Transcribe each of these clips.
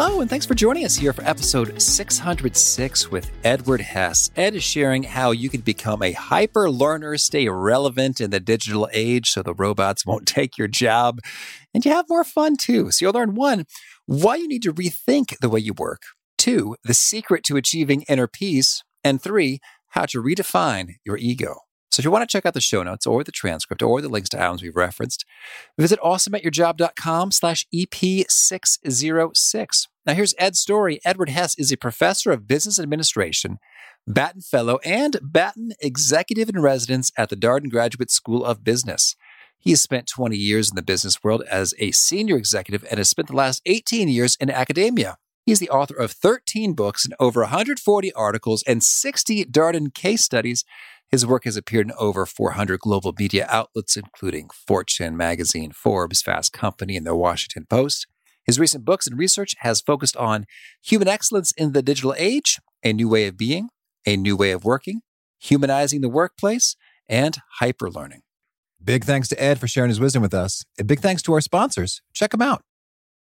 Hello, and thanks for joining us here for episode 606 with Edward Hess. Ed is sharing how you can become a hyper learner, stay relevant in the digital age so the robots won't take your job, and you have more fun too. So you'll learn one, why you need to rethink the way you work, two, the secret to achieving inner peace, and three, how to redefine your ego. So if you want to check out the show notes or the transcript or the links to items we've referenced, visit awesomeatyourjob.com slash EP606. Now here's Ed's story. Edward Hess is a professor of business administration, Batten Fellow, and Batten Executive in Residence at the Darden Graduate School of Business. He has spent 20 years in the business world as a senior executive and has spent the last 18 years in academia. He's the author of 13 books and over 140 articles and 60 Darden case studies his work has appeared in over 400 global media outlets, including Fortune magazine, Forbes, Fast Company, and the Washington Post. His recent books and research has focused on human excellence in the digital age, a new way of being, a new way of working, humanizing the workplace, and hyperlearning. Big thanks to Ed for sharing his wisdom with us. And big thanks to our sponsors. Check them out.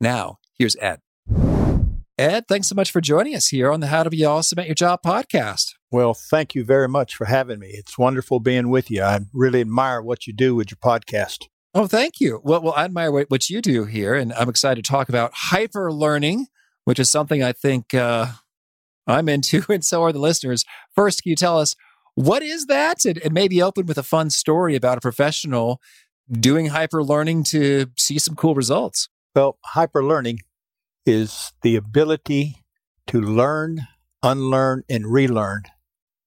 Now, here's Ed. Ed, thanks so much for joining us here on the How to Be Awesome at Your Job podcast. Well, thank you very much for having me. It's wonderful being with you. I really admire what you do with your podcast. Oh, thank you. Well, well I admire what, what you do here, and I'm excited to talk about hyper learning, which is something I think uh, I'm into, and so are the listeners. First, can you tell us what is that, and, and maybe open with a fun story about a professional doing hyper learning to see some cool results? Well, hyper learning is the ability to learn, unlearn, and relearn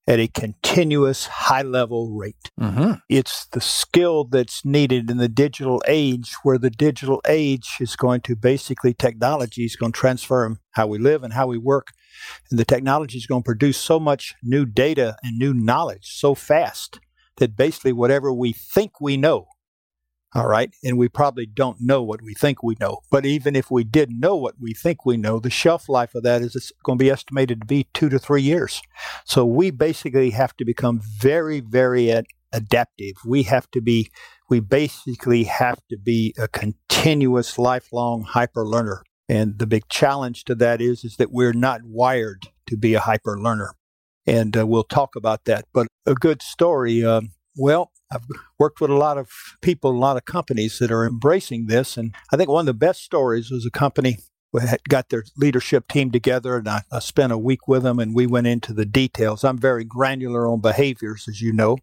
at a continuous high level rate. Mm-hmm. It's the skill that's needed in the digital age, where the digital age is going to basically, technology is going to transform how we live and how we work. And the technology is going to produce so much new data and new knowledge so fast that basically whatever we think we know all right. And we probably don't know what we think we know. But even if we did know what we think we know, the shelf life of that is going to be estimated to be two to three years. So we basically have to become very, very ad- adaptive. We have to be, we basically have to be a continuous, lifelong hyper learner. And the big challenge to that is, is that we're not wired to be a hyper learner. And uh, we'll talk about that. But a good story. Uh, well, I've worked with a lot of people, a lot of companies that are embracing this. And I think one of the best stories was a company had got their leadership team together and I, I, spent a week with them and we went into the details. I'm very granular on behaviors, as you know.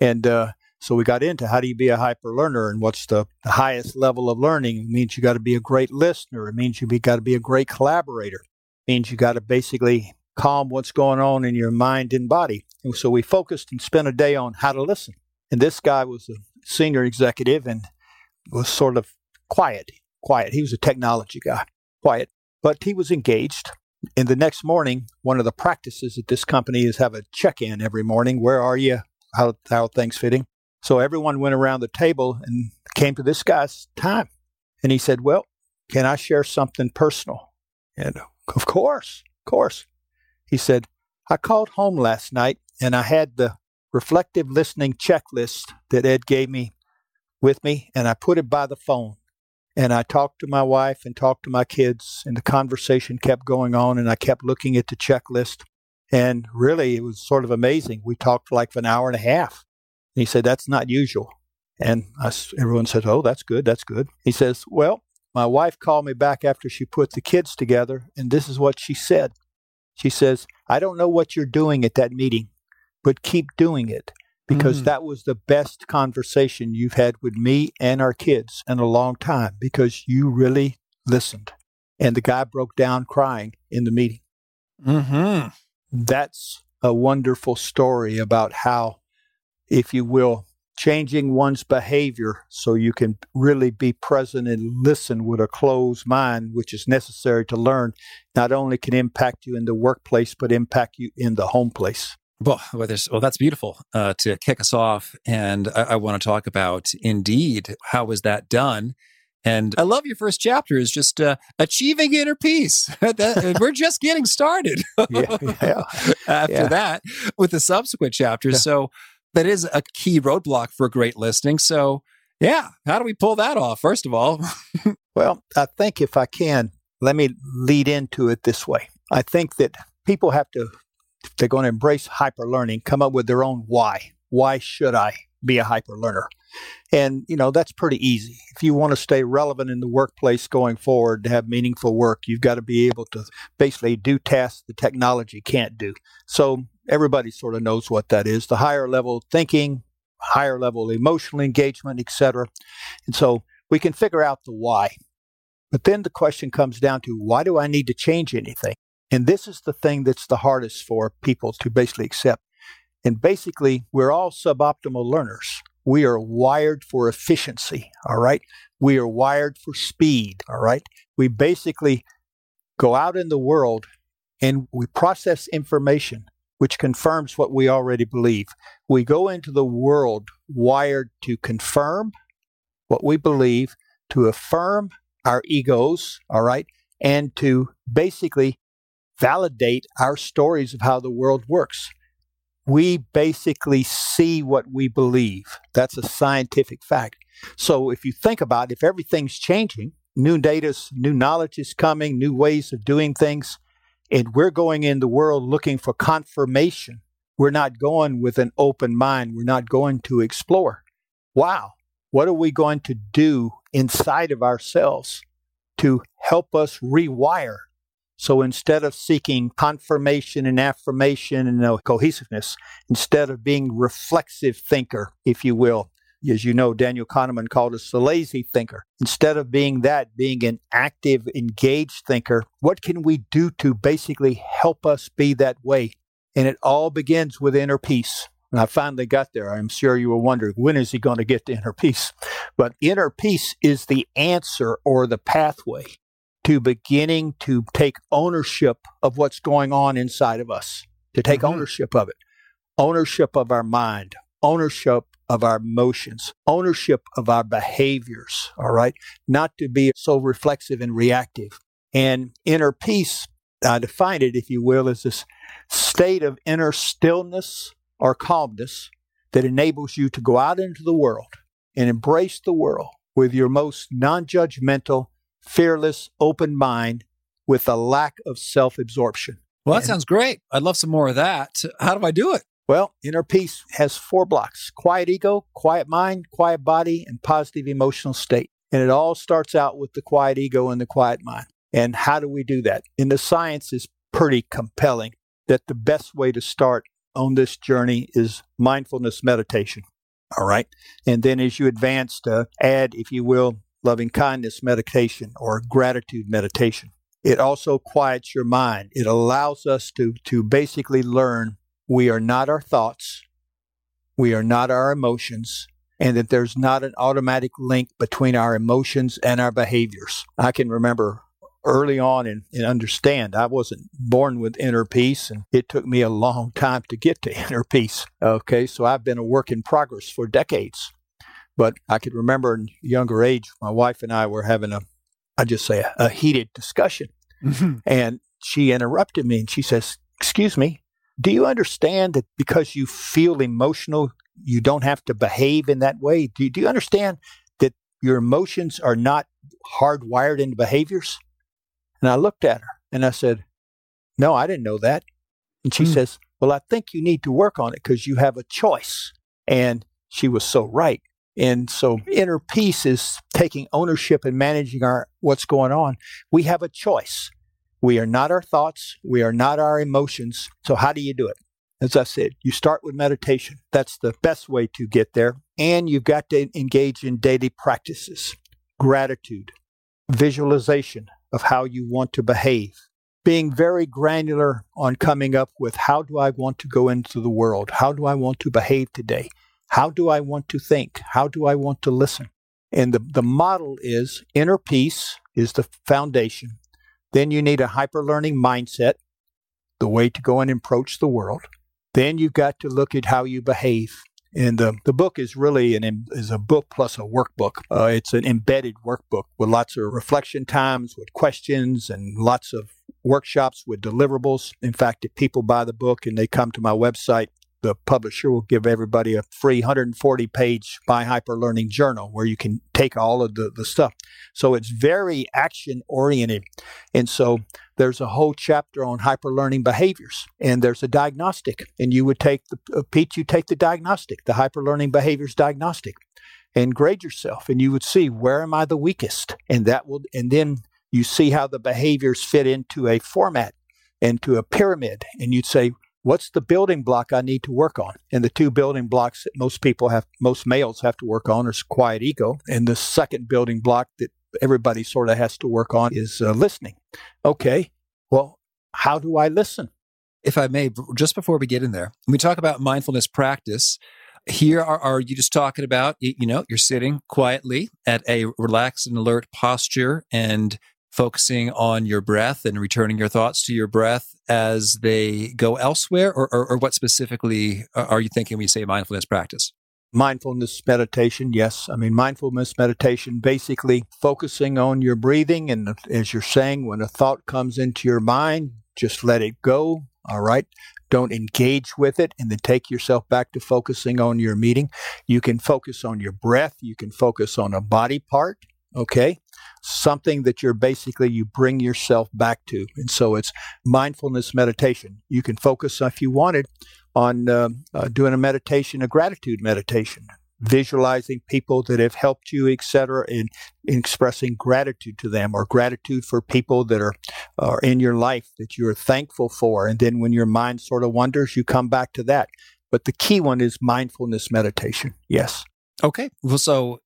And uh, so we got into how do you be a hyper learner and what's the, the highest level of learning? It means you got to be a great listener. It means you've got to be a great collaborator. It means you got to basically calm what's going on in your mind and body. And so we focused and spent a day on how to listen. And this guy was a senior executive and was sort of quiet, quiet. He was a technology guy, quiet, but he was engaged. And the next morning, one of the practices at this company is have a check in every morning. Where are you? How, how are things fitting? So everyone went around the table and came to this guy's time. And he said, Well, can I share something personal? And of course, of course. He said, I called home last night and I had the reflective listening checklist that Ed gave me with me and I put it by the phone. And I talked to my wife and talked to my kids, and the conversation kept going on. And I kept looking at the checklist. And really, it was sort of amazing. We talked for like an hour and a half. And he said, That's not usual. And I, everyone said, Oh, that's good. That's good. He says, Well, my wife called me back after she put the kids together, and this is what she said. She says, I don't know what you're doing at that meeting, but keep doing it because mm. that was the best conversation you've had with me and our kids in a long time because you really listened. And the guy broke down crying in the meeting. Mm-hmm. That's a wonderful story about how, if you will, changing one's behavior so you can really be present and listen with a closed mind, which is necessary to learn, not only can impact you in the workplace, but impact you in the home place. Well, well, well that's beautiful uh, to kick us off. And I, I want to talk about indeed how was that done? And I love your first chapter is just uh, achieving inner peace. that, we're just getting started. yeah, yeah. After yeah. that, with the subsequent chapters. So that is a key roadblock for great listening. So, yeah, how do we pull that off, first of all? well, I think if I can, let me lead into it this way. I think that people have to they're going to embrace hyper learning, come up with their own why. Why should I be a hyper learner? And, you know, that's pretty easy. If you want to stay relevant in the workplace going forward to have meaningful work, you've got to be able to basically do tasks the technology can't do. So everybody sort of knows what that is the higher level thinking, higher level emotional engagement, etc. And so we can figure out the why. But then the question comes down to why do I need to change anything? And this is the thing that's the hardest for people to basically accept. And basically, we're all suboptimal learners. We are wired for efficiency, all right? We are wired for speed, all right? We basically go out in the world and we process information which confirms what we already believe. We go into the world wired to confirm what we believe, to affirm our egos, all right, and to basically validate our stories of how the world works. We basically see what we believe. That's a scientific fact. So if you think about it, if everything's changing, new data, new knowledge is coming, new ways of doing things, and we're going in the world looking for confirmation. We're not going with an open mind. We're not going to explore. Wow, what are we going to do inside of ourselves to help us rewire so instead of seeking confirmation and affirmation and cohesiveness, instead of being reflexive thinker, if you will, as you know, Daniel Kahneman called us the lazy thinker. Instead of being that, being an active, engaged thinker, what can we do to basically help us be that way? And it all begins with inner peace. And I finally got there. I'm sure you were wondering, when is he going to get to inner peace? But inner peace is the answer or the pathway to beginning to take ownership of what's going on inside of us, to take mm-hmm. ownership of it, ownership of our mind, ownership of our emotions, ownership of our behaviors, all right? Not to be so reflexive and reactive. And inner peace, I define it, if you will, as this state of inner stillness or calmness that enables you to go out into the world and embrace the world with your most non judgmental, fearless, open mind with a lack of self absorption. Well, that and, sounds great. I'd love some more of that. How do I do it? Well, inner peace has four blocks quiet ego, quiet mind, quiet body, and positive emotional state. And it all starts out with the quiet ego and the quiet mind. And how do we do that? And the science is pretty compelling that the best way to start on this journey is mindfulness meditation. All right. And then as you advance to add, if you will, loving kindness meditation or gratitude meditation. It also quiets your mind. It allows us to, to basically learn we are not our thoughts, we are not our emotions, and that there's not an automatic link between our emotions and our behaviors. I can remember early on and, and, understand I wasn't born with inner peace, and it took me a long time to get to inner peace. Okay, so I've been a work in progress for decades. But I could remember in younger age, my wife and I were having a, I just say, a, a heated discussion. Mm-hmm. And she interrupted me and she says, Excuse me, Do you understand that because you feel emotional, you don't have to behave in that way? Do, do you understand that your emotions are not hardwired into behaviors? And I looked at her and I said, No, I didn't know that. And she mm. says, Well, I think you need to work on it because you have a choice. And she was so right. And so inner peace is taking ownership and managing our what's going on. We have a choice. We are not our thoughts, we are not our emotions. So how do you do it? As I said, you start with meditation. That's the best way to get there. And you've got to engage in daily practices, gratitude, visualization of how you want to behave, being very granular on coming up with how do I want to go into the world? How do I want to behave today? How do I want to think? How do I want to listen? And the, the model is inner peace is the foundation. Then you need a hyper learning mindset, the way to go and approach the world. Then you've got to look at how you behave. And the, the book is really an is a book plus a workbook. Uh, it's an embedded workbook with lots of reflection times, with questions, and lots of workshops with deliverables. In fact, if people buy the book and they come to my website, the publisher will give everybody a free 140 page by hyper learning journal where you can take all of the, the stuff. So it's very action oriented. And so there's a whole chapter on hyper learning behaviors and there's a diagnostic and you would take the uh, Pete you take the diagnostic the hyper learning behaviors diagnostic and grade yourself and you would see where am I the weakest and that will and then you see how the behaviors fit into a format into a pyramid and you'd say what's the building block I need to work on? And the two building blocks that most people have, most males have to work on is quiet ego. And the second building block that everybody sort of has to work on is uh, listening. Okay, well, how do I listen? If I may, just before we get in there, we talk about mindfulness practice. Here are, are you just talking about, you know, you're sitting quietly at a relaxed and alert posture and focusing on your breath and returning your thoughts to your breath as they go elsewhere? Or, or, or what specifically are you thinking when you say mindfulness practice? Mindfulness meditation, yes. I mean, mindfulness meditation, basically focusing on your breathing. And as you're saying, when a thought comes into your mind, just let it go. All right. Don't engage with it and then take yourself back to focusing on your meeting. You can focus on your breath. You can focus on a body part. Okay something that you're basically you bring yourself back to. And so it's mindfulness meditation. You can focus if you wanted on uh, uh, doing a meditation a gratitude meditation visualizing people that have helped you etc and expressing gratitude to them or gratitude for people that are are in your life that you're thankful for. And then when your mind sort of wanders you come back to that. But the key one is mindfulness meditation. Yes. Okay. Well so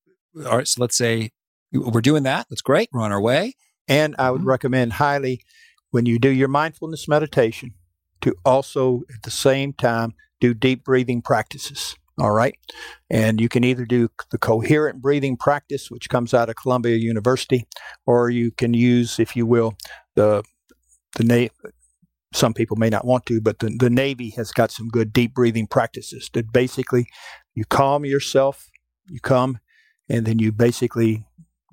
all right so let's say we're doing that. That's great. We're on our way. And I would mm-hmm. recommend highly when you do your mindfulness meditation to also at the same time do deep breathing practices. All right. And you can either do the coherent breathing practice, which comes out of Columbia University, or you can use, if you will, the the na- some people may not want to, but the, the Navy has got some good deep breathing practices that basically you calm yourself, you come, and then you basically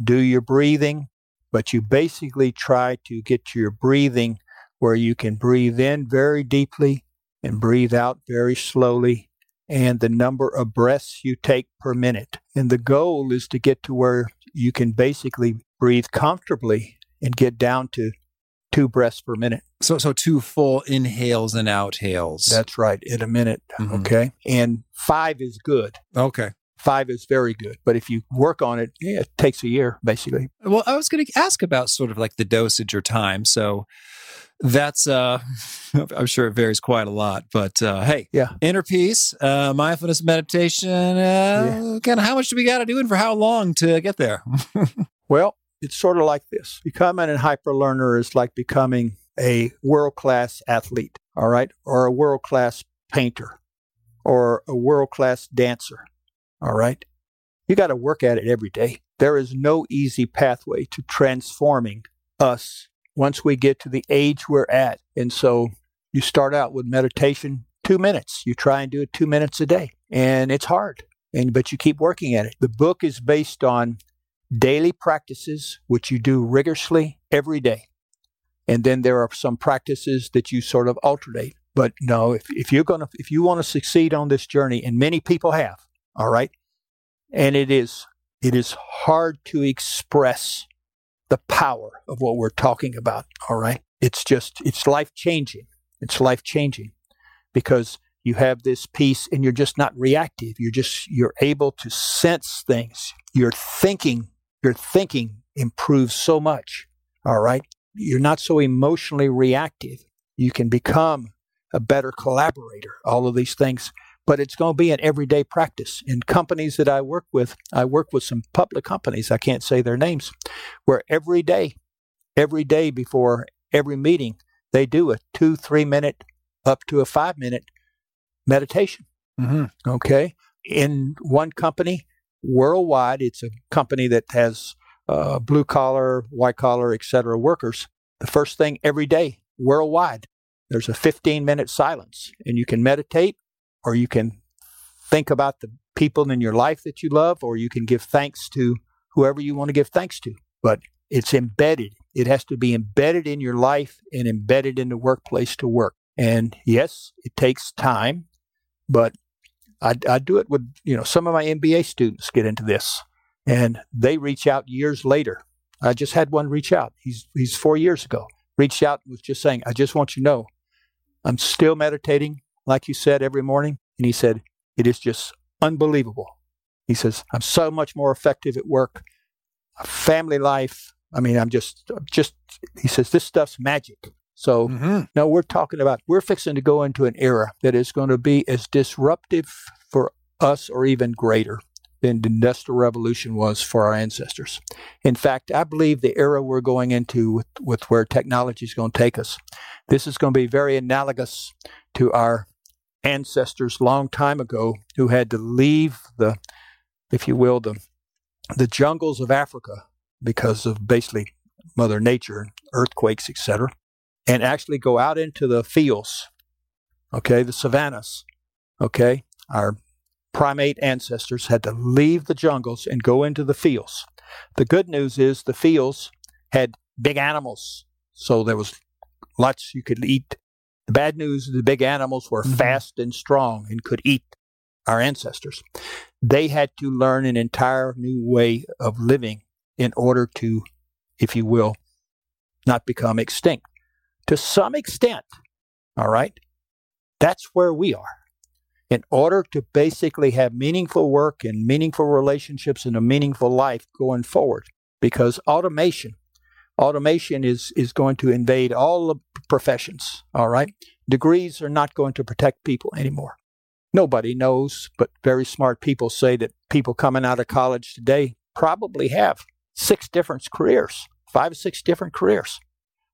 do your breathing, but you basically try to get your breathing where you can breathe in very deeply and breathe out very slowly and the number of breaths you take per minute. And the goal is to get to where you can basically breathe comfortably and get down to two breaths per minute. So, so two full inhales and outhales. That's right, in a minute. Mm-hmm. Okay. And five is good. Okay five is very good. But if you work on it, yeah, it takes a year, basically. Well, I was going to ask about sort of like the dosage or time. So that's, uh, I'm sure it varies quite a lot. But uh, hey, yeah. inner peace, uh, mindfulness meditation, uh, yeah. kind of how much do we got to do and for how long to get there? well, it's sort of like this becoming a hyper learner is like becoming a world class athlete, all right, or a world class painter or a world class dancer all right. You got to work at it every day. There is no easy pathway to transforming us once we get to the age we're at. And so you start out with meditation, two minutes. You try and do it two minutes a day. And it's hard. And but you keep working at it. The book is based on daily practices which you do rigorously every day. And then there are some practices that you sort of alternate. But no, if, if you're gonna if you want to succeed on this journey, and many people have, all right, and it is it is hard to express the power of what we're talking about. All right. It's just, it's life changing. It's life changing because you have this peace and you're just not reactive. You're just, you're able to sense things. Your thinking, your thinking improves so much. All right. You're not so emotionally reactive. You can become a better collaborator. All of these things but it's going to be an everyday practice. In companies that I work with, I work with some public companies, I can't say their names, where every day, every day before every meeting, they do a two, three minute, up to a five minute meditation. Mm-hmm. Okay. In one company, worldwide, it's a company that has uh, blue collar, white collar, et cetera, workers. The first thing every day, worldwide, there's a 15 minute silence, and you can meditate or you can think about the people in your life that you love, or you can give thanks to whoever you want to give thanks to. But it's embedded. It has to be embedded in your life and embedded in the workplace to work. And yes, it takes time, but I, I do it with, you know, some of my MBA students get into this and they reach out years later. I just had one reach out. He's, he's four years ago. Reached out and was just saying, I just want you to know I'm still meditating like you said, every morning? And he said, It is just unbelievable. He says, I'm so much more effective at work, family life. I mean, I'm just, just, he says, this stuff's magic. So mm-hmm. now we're talking about, we're fixing to go into an era that is going to be as disruptive for us or even greater than the Industrial Revolution was for our ancestors. In fact, I believe the era we're going into with, with where technology is going to take us, this is going to be very analogous to our ancestors long time ago who had to leave the, if you will, the, the jungles of Africa because of basically Mother Nature, earthquakes, etc., and actually go out into the fields, okay, the savannas, okay. Our primate ancestors had to leave the jungles and go into the fields. The good news is the fields had big animals, so there was lots you could eat the bad news is the big animals were mm-hmm. fast and strong and could eat our ancestors. They had to learn an entire new way of living in order to, if you will, not become extinct. To some extent, all right, that's where we are. In order to basically have meaningful work and meaningful relationships and a meaningful life going forward, because automation automation is, is going to invade all the professions, all right? Degrees are not going to protect people anymore. Nobody knows, but very smart people say that people coming out of college today probably have six different careers, five or six different careers.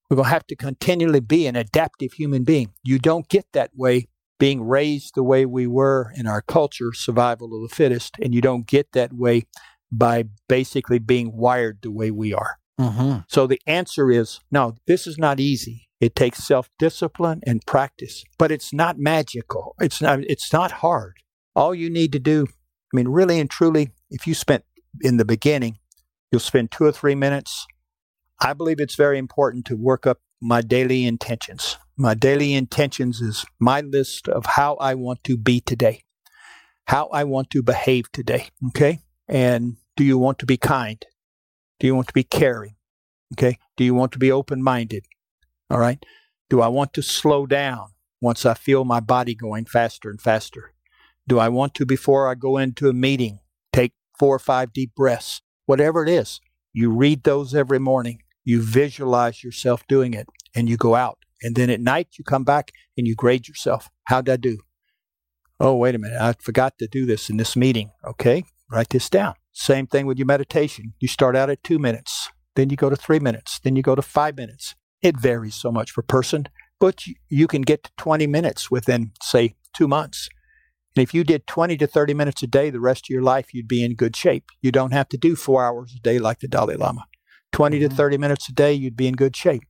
We're going to have to continually be an adaptive human being. You don't get that way being raised the way we were in our culture, survival of the fittest, and you don't get that way by basically being wired the way we are. Mm-hmm. So the answer is no, this is not easy. It takes self discipline and practice, but it's not magical. It's not, it's not hard. All you need to do, I mean, really and truly, if you spent in the beginning, you'll spend two or three minutes. I believe it's very important to work up my daily intentions. My daily intentions is my list of how I want to be today, how I want to behave today. Okay. And do you want to be kind? Do you want to be caring? Okay. Do you want to be open minded? All right. Do I want to slow down once I feel my body going faster and faster? Do I want to, before I go into a meeting, take four or five deep breaths? Whatever it is, you read those every morning. You visualize yourself doing it and you go out. And then at night, you come back and you grade yourself. How'd I do? Oh, wait a minute. I forgot to do this in this meeting. Okay. Write this down. Same thing with your meditation. You start out at two minutes, then you go to three minutes, then you go to five minutes. It varies so much per person, but you, can get to 20 minutes within, say, two months. And if you did 20 to 30 minutes a day the rest of your life, you'd be in good shape. You don't have to do four hours a day like the Dalai Lama. 20 mm-hmm. to 30 minutes a day, you'd be in good shape.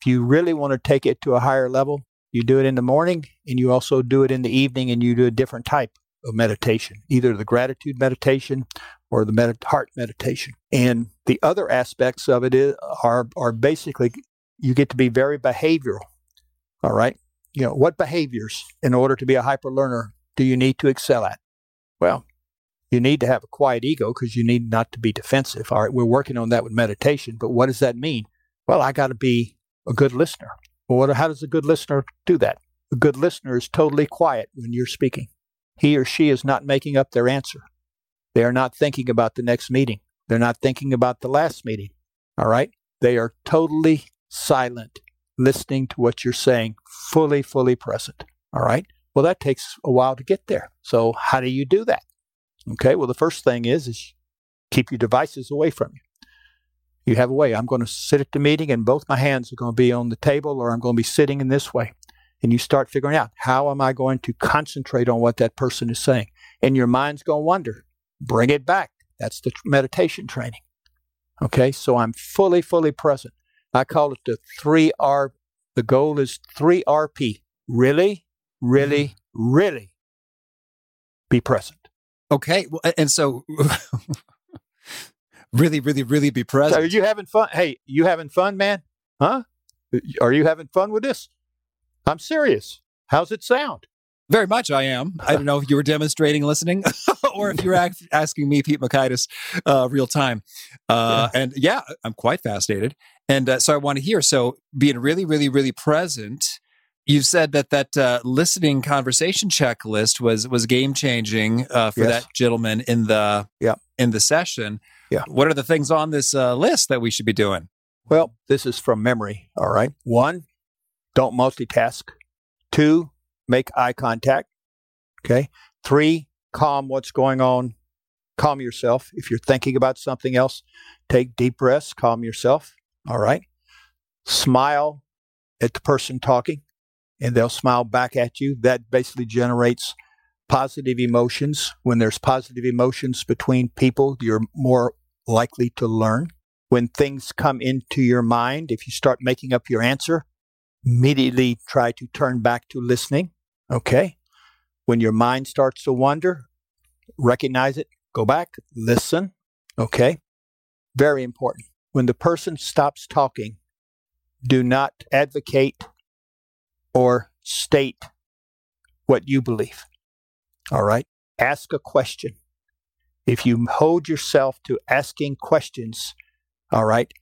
If you really want to take it to a higher level, you do it in the morning and you also do it in the evening and you do a different type of meditation, either the gratitude meditation or the med- heart meditation. And the other aspects of it is, are, are basically you get to be very behavioral. All right. you know, what behaviors in order to be a hyper learner do you need to excel at? Well, you need to have a quiet ego because you need not to be defensive. All right, we're working on that with meditation, but what does that mean? Well, I got to be a good listener. Well, what, how does a good listener do that? A good listener is totally quiet when you're speaking. He or she is not making up their answer. They are not thinking about the next meeting. They're not thinking about the last meeting. All right? They are totally silent, listening to what you're saying, fully, fully present. All right? Well, that takes a while to get there. So, how do you do that? Okay, well, the first thing is, is keep your devices away from you. You have a way. I'm going to sit at the meeting and both my hands are going to be on the table or I'm going to be sitting in this way. And you start figuring out how am I going to concentrate on what that person is saying? And your mind's going to wonder. Bring it back. That's the meditation training. Okay, so I'm fully, fully present. I call it the 3R. The goal is 3RP. Really, really, mm-hmm. really be present. Okay. Well, and so really, really, really be present. So are you having fun? Hey, you having fun, man? Huh? Are you having fun with this? I'm serious. How's it sound? Very much, I am. I don't know if you were demonstrating listening or if you're act- asking me, Pete Mockaitis, uh, real time. Uh, yeah. And yeah, I'm quite fascinated. And uh, so I want to hear. So being really, really, really present you said that that uh, listening conversation checklist was was game changing uh, for yes. that gentleman in the yeah. in the session. Yeah. What are the things on this uh, list that we should be doing? Well, this is from memory. All right. One, don't multitask. Two, make eye contact. Okay. Three, calm what's going on. Calm yourself. If you're thinking about something else, take deep breaths. Calm yourself. All right. Smile at the person talking and they'll smile back at you. That basically generates positive emotions. When there's positive emotions between people, you're more likely to learn. When things come into your mind, if you start making up your answer, immediately try to turn back to listening. Okay. When your mind starts to wander, recognize it, go back, listen. Okay. Very important. When the person stops talking, do not advocate or state what you believe. All right? Ask a question. If you hold yourself to asking questions, all right,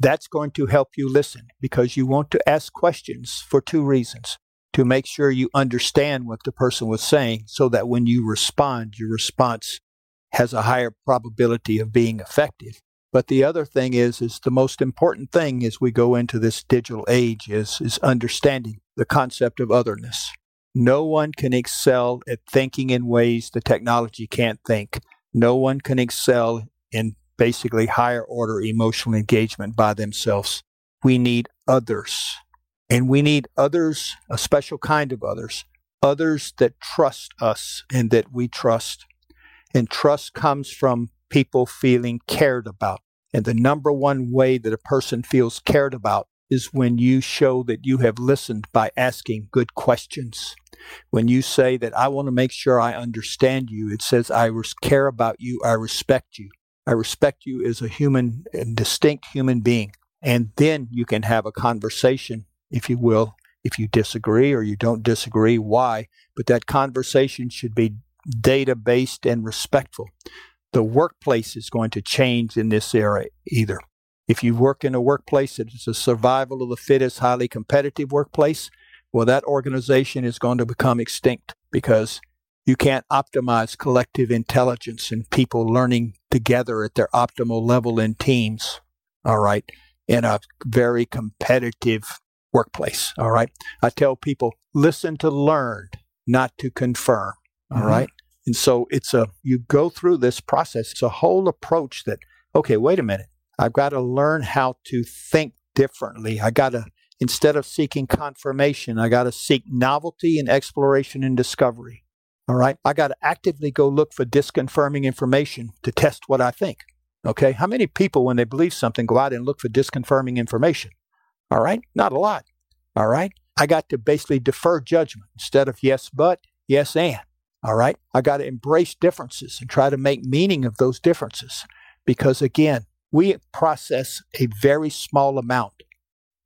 that's going to help you listen because you want to ask questions for two reasons. To make sure you understand what the person was saying so that when you respond, your response has a higher probability of being effective. But the other thing is, is the most important thing as we go into this digital age is, is understanding the concept of otherness. No one can excel at thinking in ways the technology can't think. No one can excel in basically higher order emotional engagement by themselves. We need others. And we need others, a special kind of others, others that trust us and that we trust. And trust comes from people feeling cared about. And the number one way that a person feels cared about is when you show that you have listened by asking good questions. When you say that I want to make sure I understand you, it says I care about you, I respect you. I respect you as a human, a distinct human being. And then you can have a conversation, if you will, if you disagree or you don't disagree, why. But that conversation should be data based and respectful. The workplace is going to change in this era either. If you work in a workplace that is a survival of the fittest, highly competitive workplace, well, that organization is going to become extinct because you can't optimize collective intelligence and people learning together at their optimal level in teams, all right, in a very competitive workplace, all right. I tell people, listen to learn, not to confirm, all mm-hmm. right. And so it's a, you go through this process. It's a whole approach that, okay, wait a minute. I've got to learn how to think differently. I got to, instead of seeking confirmation, I got to seek novelty and exploration and discovery. All right. I got to actively go look for disconfirming information to test what I think. Okay. How many people, when they believe something, go out and look for disconfirming information? All right. Not a lot. All right. I got to basically defer judgment instead of yes, but, yes, and. All right. I got to embrace differences and try to make meaning of those differences. Because again, we process a very small amount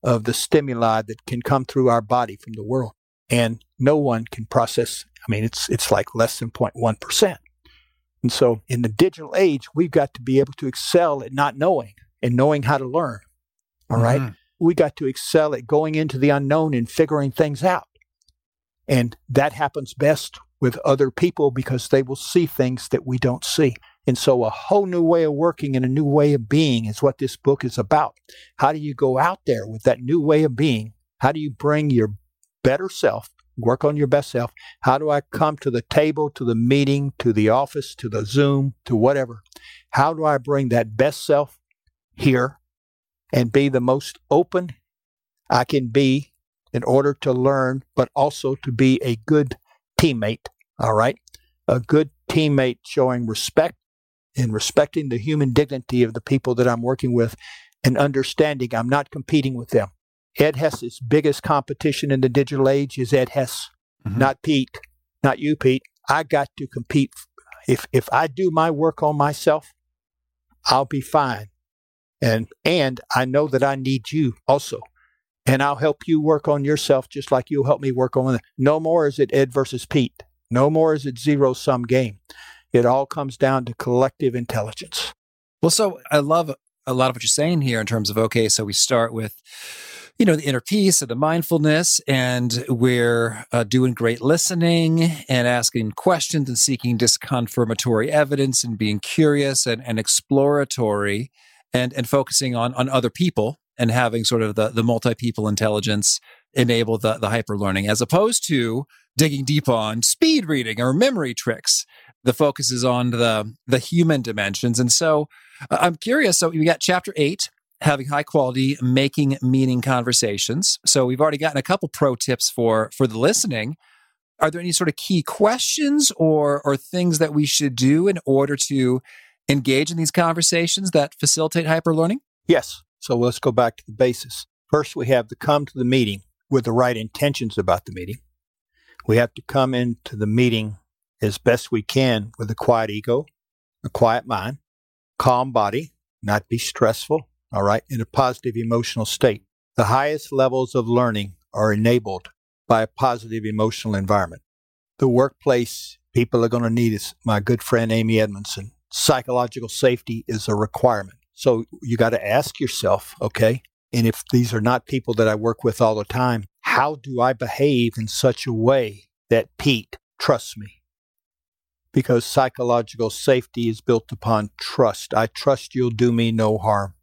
of the stimuli that can come through our body from the world. And no one can process, I mean, it's, it's like less than 0.1%. And so in the digital age, we've got to be able to excel at not knowing and knowing how to learn. All right. mm-hmm. We got to excel at going into the unknown and figuring things out. And that happens best with other people because they will see things that we don't see. And so a whole new way of working and a new way of being is what this book is about. How do you go out there with that new way of being? How do you bring your better self work on your best self. How do I come to the table, to the meeting, to the office, to the Zoom, to whatever? How do I bring that best self here and be the most open I can be in order to learn, but also to be a good teammate? All right. A good teammate showing respect and respecting the human dignity of the people that I'm working with and understanding I'm not competing with them. Ed Hess's biggest competition in the digital age is Ed Hess, mm-hmm. not Pete, not you, Pete. I got to compete. If if I do my work on myself, I'll be fine. And and I know that I need you also. And I'll help you work on yourself just like you'll help me work on it. No more is it Ed versus Pete. No more is it zero sum game. It all comes down to collective intelligence. Well, so I love a lot of what you're saying here in terms of okay, so we start with you know, the inner peace and the mindfulness. And we're uh, doing great listening and asking questions and seeking disconfirmatory evidence and being curious and, and exploratory and, and focusing on, on other people and having sort of the, the multi people intelligence enable the, the hyper learning as opposed to digging deep on speed reading or memory tricks. The focus is on the, the human dimensions. And so uh, I'm curious. So we got chapter eight, having high quality making meaning conversations. So we've already gotten a couple pro tips for for the listening. Are there any sort of key questions or or things that we should do in order to engage in these conversations that facilitate hyper learning yes. So let's go back to the basis. First we have to come to the meeting with the right intentions about the meeting. We have to come into the meeting as best we can with a quiet ego a quiet mind calm body not be stressful all right, in a positive emotional state. The highest levels of learning are enabled by a positive emotional environment. The workplace people are going to need is my good friend Amy Edmondson. Psychological safety is a requirement. So you got to ask yourself, okay, and if these are not people that I work with all the time, how do I behave in such a way that Pete trusts me? Because psychological safety is built upon trust. I trust you'll do me no harm.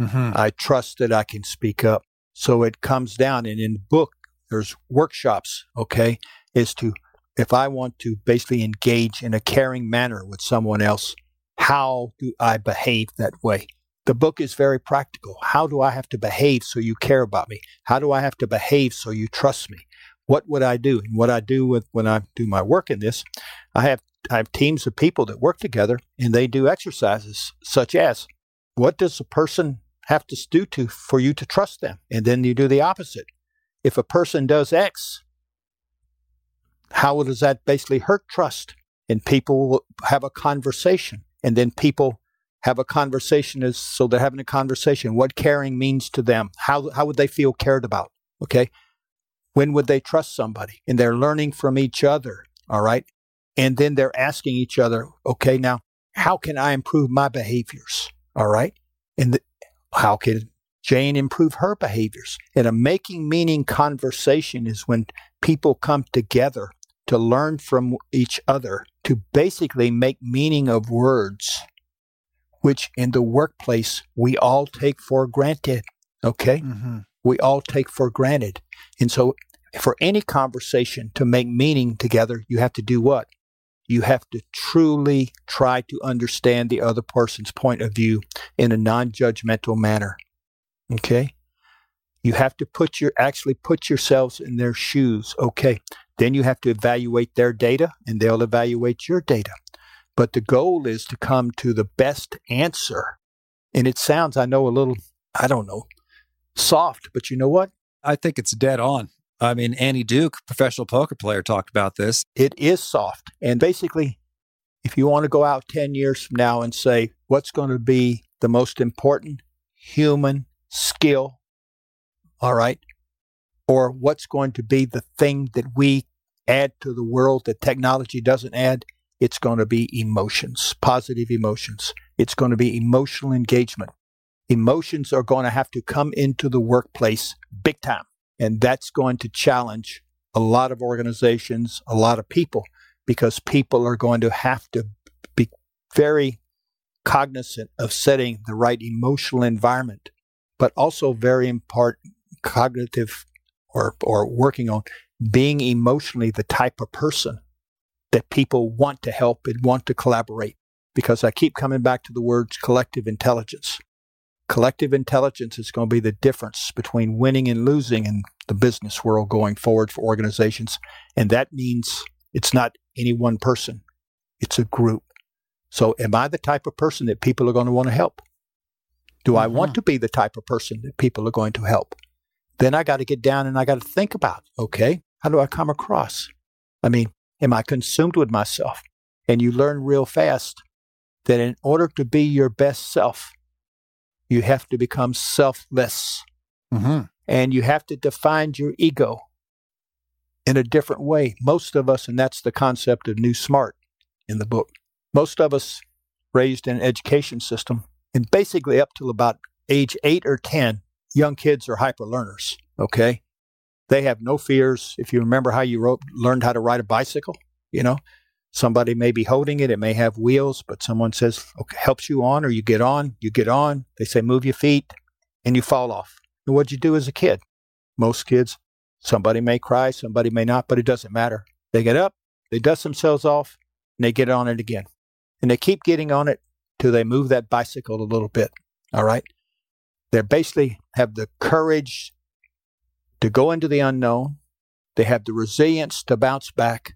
Mm-hmm. I trust that I can speak up. So it comes down, and in the book, there's workshops, okay, is to, if I want to basically engage in a caring manner with someone else, how do I behave that way? The book is very practical. How do I have to behave so you care about me? How do I have to behave so you trust me? What would I do? And what I do with when I do my work in this, I have I have teams of people that work together and they do exercises such as what does a person have to do to for you to trust them. And then you do the opposite. If a person does X, how does that basically hurt trust? And people will have a conversation. And then people have a conversation as so they're having a conversation. What caring means to them. How how would they feel cared about? Okay. When would they trust somebody? And they're learning from each other. All right. And then they're asking each other, okay, now how can I improve my behaviors? All right. And the, how can Jane improve her behaviors? And a making meaning conversation is when people come together to learn from each other to basically make meaning of words, which in the workplace we all take for granted. Okay? Mm-hmm. We all take for granted. And so, for any conversation to make meaning together, you have to do what? You have to truly try to understand the other person's point of view in a non-judgmental manner. Okay? You have to put your actually put yourselves in their shoes. Okay. Then you have to evaluate their data and they'll evaluate your data. But the goal is to come to the best answer. And it sounds, I know, a little, I don't know, soft, but you know what? I think it's dead on. I mean, Annie Duke, professional poker player, talked about this. It is soft. And basically, if you want to go out 10 years from now and say, what's going to be the most important human skill, all right, or what's going to be the thing that we add to the world that technology doesn't add, it's going to be emotions, positive emotions. It's going to be emotional engagement. Emotions are going to have to come into the workplace big time. And that's going to challenge a lot of organizations, a lot of people, because people are going to have to be very cognizant of setting the right emotional environment, but also very important cognitive or, or working on being emotionally the type of person that people want to help and want to collaborate. Because I keep coming back to the words collective intelligence. Collective intelligence is going to be the difference between winning and losing in the business world going forward for organizations. And that means it's not any one person, it's a group. So, am I the type of person that people are going to want to help? Do mm-hmm. I want mm-hmm. to be the type of person that people are going to help? Then I got to get down and I got to think about, okay, how do I come across? I mean, am I consumed with myself? And you learn real fast that in order to be your best self, you have to become selfless. Mm-hmm. And you have to define your ego in a different way. Most of us, and that's the concept of new smart in the book, most of us raised in an education system, and basically up till about age eight or 10, young kids are hyper learners. Okay. They have no fears. If you remember how you wrote, learned how to ride a bicycle, you know, somebody may be holding it. It may have wheels, but someone says, okay, helps you on, or you get on, you get on. They say, move your feet, and you fall off. And what'd you do as a kid? Most kids, somebody may cry, somebody may not, but it doesn't matter. They get up, they dust themselves off, and they get on it again. And they keep getting on it till they move that bicycle a little bit. All right. They basically have the courage to go into the unknown. They have the resilience to bounce back.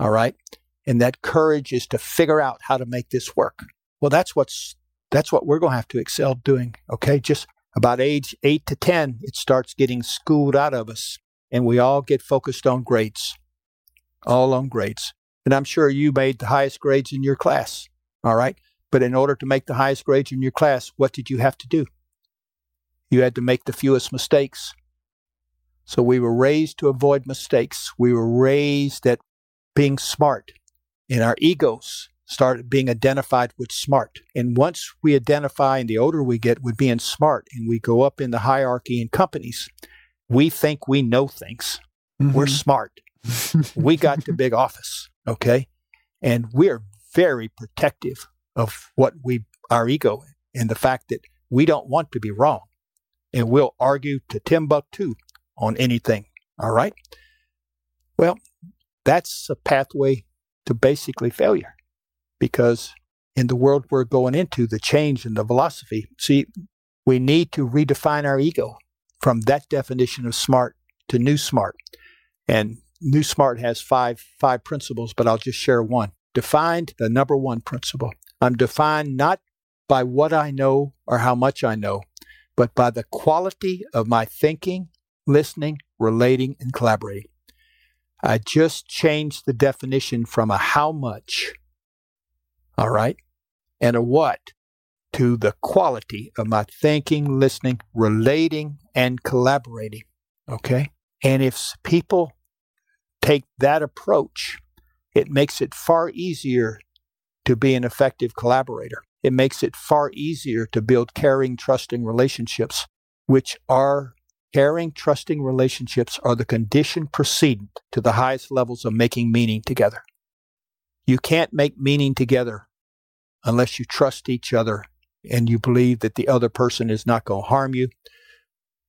All right. And that courage is to figure out how to make this work. Well, that's what's that's what we're going to have to excel doing. Okay. Just about age eight to 10, it starts getting schooled out of us. And we all get focused on grades, all on grades. And I'm sure you made the highest grades in your class. All right. But in order to make the highest grades in your class, what did you have to do? You had to make the fewest mistakes so we were raised to avoid mistakes. We were raised at being smart, and our egos start being identified with smart. And once we identify, and the older we get with being smart, and we go up in the hierarchy in companies, we think we know things. Mm-hmm. We're smart. we got the big office, okay? And we're very protective of what we, our ego, and the fact that we don't want to be wrong. And we'll argue to Timbuktu on anything. All right. Well, that's a pathway to basically failure because in the world we're going into, the change in the philosophy, see, we need to redefine our ego from that definition of smart to new smart. And new smart has five five principles, but I'll just share one. Defined the number one principle. I'm defined not by what I know or how much I know, but by the quality of my thinking listening, relating, and collaborating. I just changed the definition from a how much, all right, and a what to the quality of my thinking, listening, relating, and collaborating. Okay? And if people take that approach, it makes it far easier to be an effective collaborator. It makes it far easier to build caring, trusting relationships, which are Caring, trusting relationships are the condition precedent to the highest levels of making meaning together. You can't make meaning together unless you trust each other and you believe that the other person is not going to harm you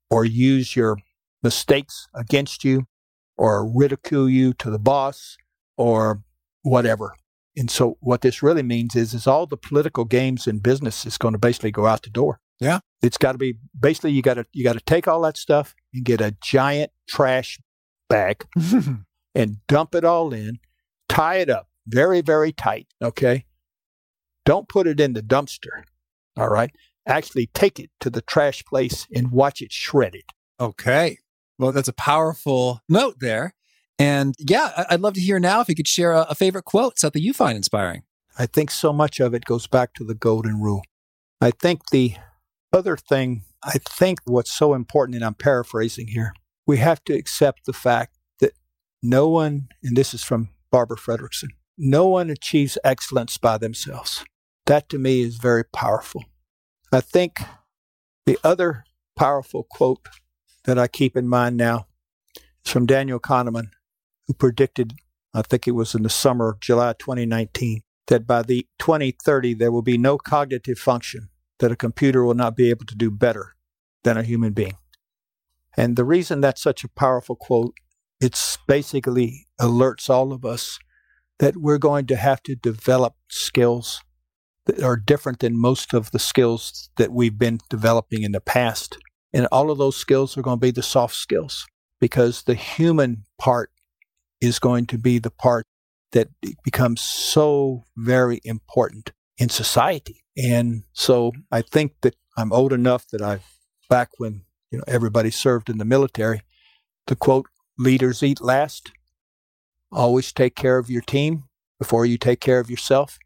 or use your mistakes against you or ridicule you to the boss or whatever. And so what this really means is is all the political games in business is going to basically go out the door. Yeah. It's got to be basically you got to you got to take all that stuff and get a giant trash bag and dump it all in, tie it up very very tight, okay? Don't put it in the dumpster. All right? Actually take it to the trash place and watch it shredded. Okay. Well, that's a powerful note there. And yeah, I'd love to hear now if you could share a, a favorite quote, something you find inspiring. I think so much of it goes back to the golden rule. I think the other thing, I think what's so important, and I'm paraphrasing here, we have to accept the fact that no one, and this is from Barbara Fredrickson, no one achieves excellence by themselves. That to me is very powerful. I think the other powerful quote that I keep in mind now is from Daniel Kahneman, who predicted, I think it was in the summer July 2019, that by the 2030 there will be no cognitive function that a computer will not be able to do better than a human being. And the reason that's such a powerful quote, it's basically alerts all of us that we're going to have to develop skills that are different than most of the skills that we've been developing in the past. And all of those skills are going to be the soft skills because the human part is going to be the part that becomes so very important in society. And so I think that I'm old enough that I, back when you know everybody served in the military, to quote, "Leaders eat last." Always take care of your team before you take care of yourself.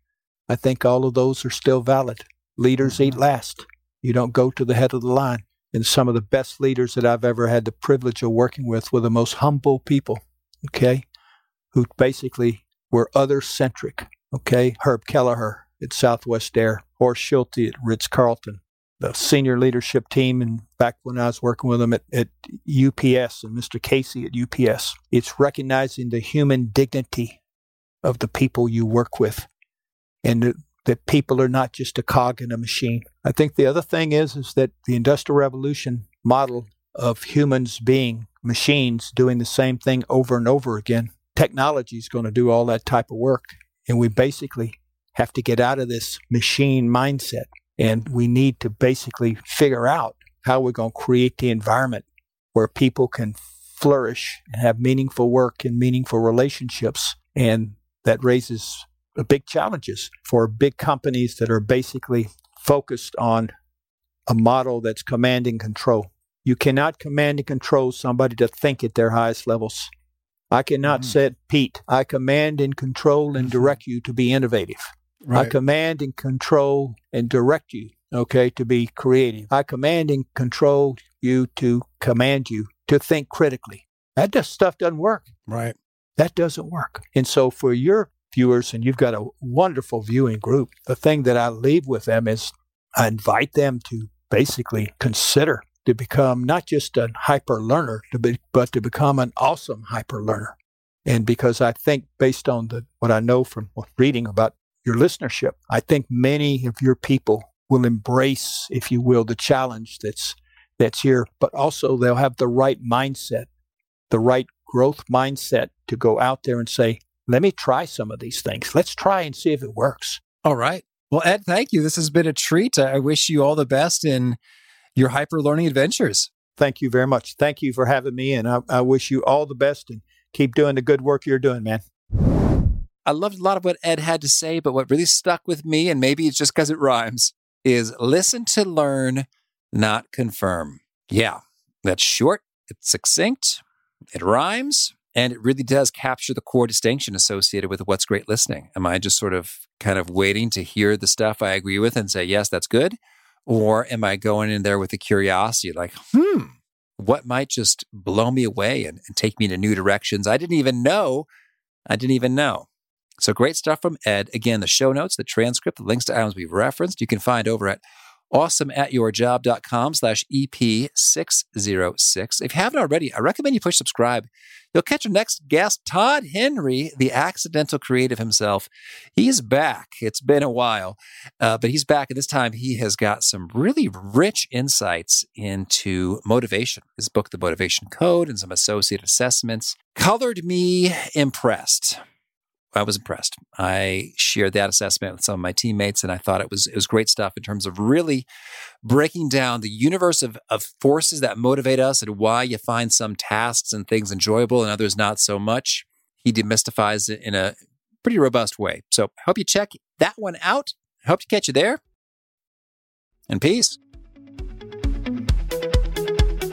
I think all of those are still valid. Leaders eat mm-hmm. last. You don't go to the head of the line. And some of the best leaders that I've ever had the privilege of working with were the most humble people, okay, who basically were other centric, okay. Herb Kelleher at Southwest Air, Horst Schulze at Ritz Carlton, the senior leadership team, and back when I was working with them at, at UPS and Mr. Casey at UPS. It's recognizing the human dignity of the people you work with and that, that people are not just a cog in a machine. I think the other thing is is that the industrial revolution model of humans being machines doing the same thing over and over again. Technology is going to do all that type of work and we basically have to get out of this machine mindset and we need to basically figure out how we're going to create the environment where people can flourish and have meaningful work and meaningful relationships. And that raises big challenges for big companies that are basically focused on a model that's command and control. You cannot command and control somebody to think at their highest levels. I cannot mm. say, Pete, I command and control and mm-hmm. direct you to be innovative. Right. I command and control and direct you, okay, to be creative. I command and control you to command you to think critically. That just stuff doesn't work. Right. That doesn't work. And so for your viewers, and you've got a wonderful viewing group, the thing that I leave with them is I invite them to basically consider to become not just a hyper learner, but to become an awesome hyper learner. And because I think, based on the, what I know from reading about your listenership. I think many of your people will embrace, if you will, the challenge that's that's here, but also they'll have the right mindset, the right growth mindset to go out there and say, let me try some of these things. Let's try and see if it works. All right. Well, Ed, thank you. This has been a treat. I wish you all the best in your hyper learning adventures. Thank you very much. Thank you for having me. And I, I wish you all the best and keep doing the good work you're doing, man. I loved a lot of what Ed had to say, but what really stuck with me, and maybe it's just because it rhymes, is listen to learn, not confirm. Yeah, that's short, it's succinct, it rhymes, and it really does capture the core distinction associated with what's great listening. Am I just sort of kind of waiting to hear the stuff I agree with and say, yes, that's good? Or am I going in there with a curiosity like, hmm, what might just blow me away and, and take me to new directions I didn't even know I didn't even know? So great stuff from Ed. Again, the show notes, the transcript, the links to items we've referenced, you can find over at awesomeatyourjob.com slash EP606. If you haven't already, I recommend you push subscribe. You'll catch our next guest, Todd Henry, the accidental creative himself. He's back. It's been a while, uh, but he's back. And this time he has got some really rich insights into motivation. His book, The Motivation Code, and some associated assessments colored me impressed. I was impressed. I shared that assessment with some of my teammates, and I thought it was it was great stuff in terms of really breaking down the universe of, of forces that motivate us and why you find some tasks and things enjoyable and others not so much. He demystifies it in a pretty robust way. So hope you check that one out. Hope to catch you there. And peace.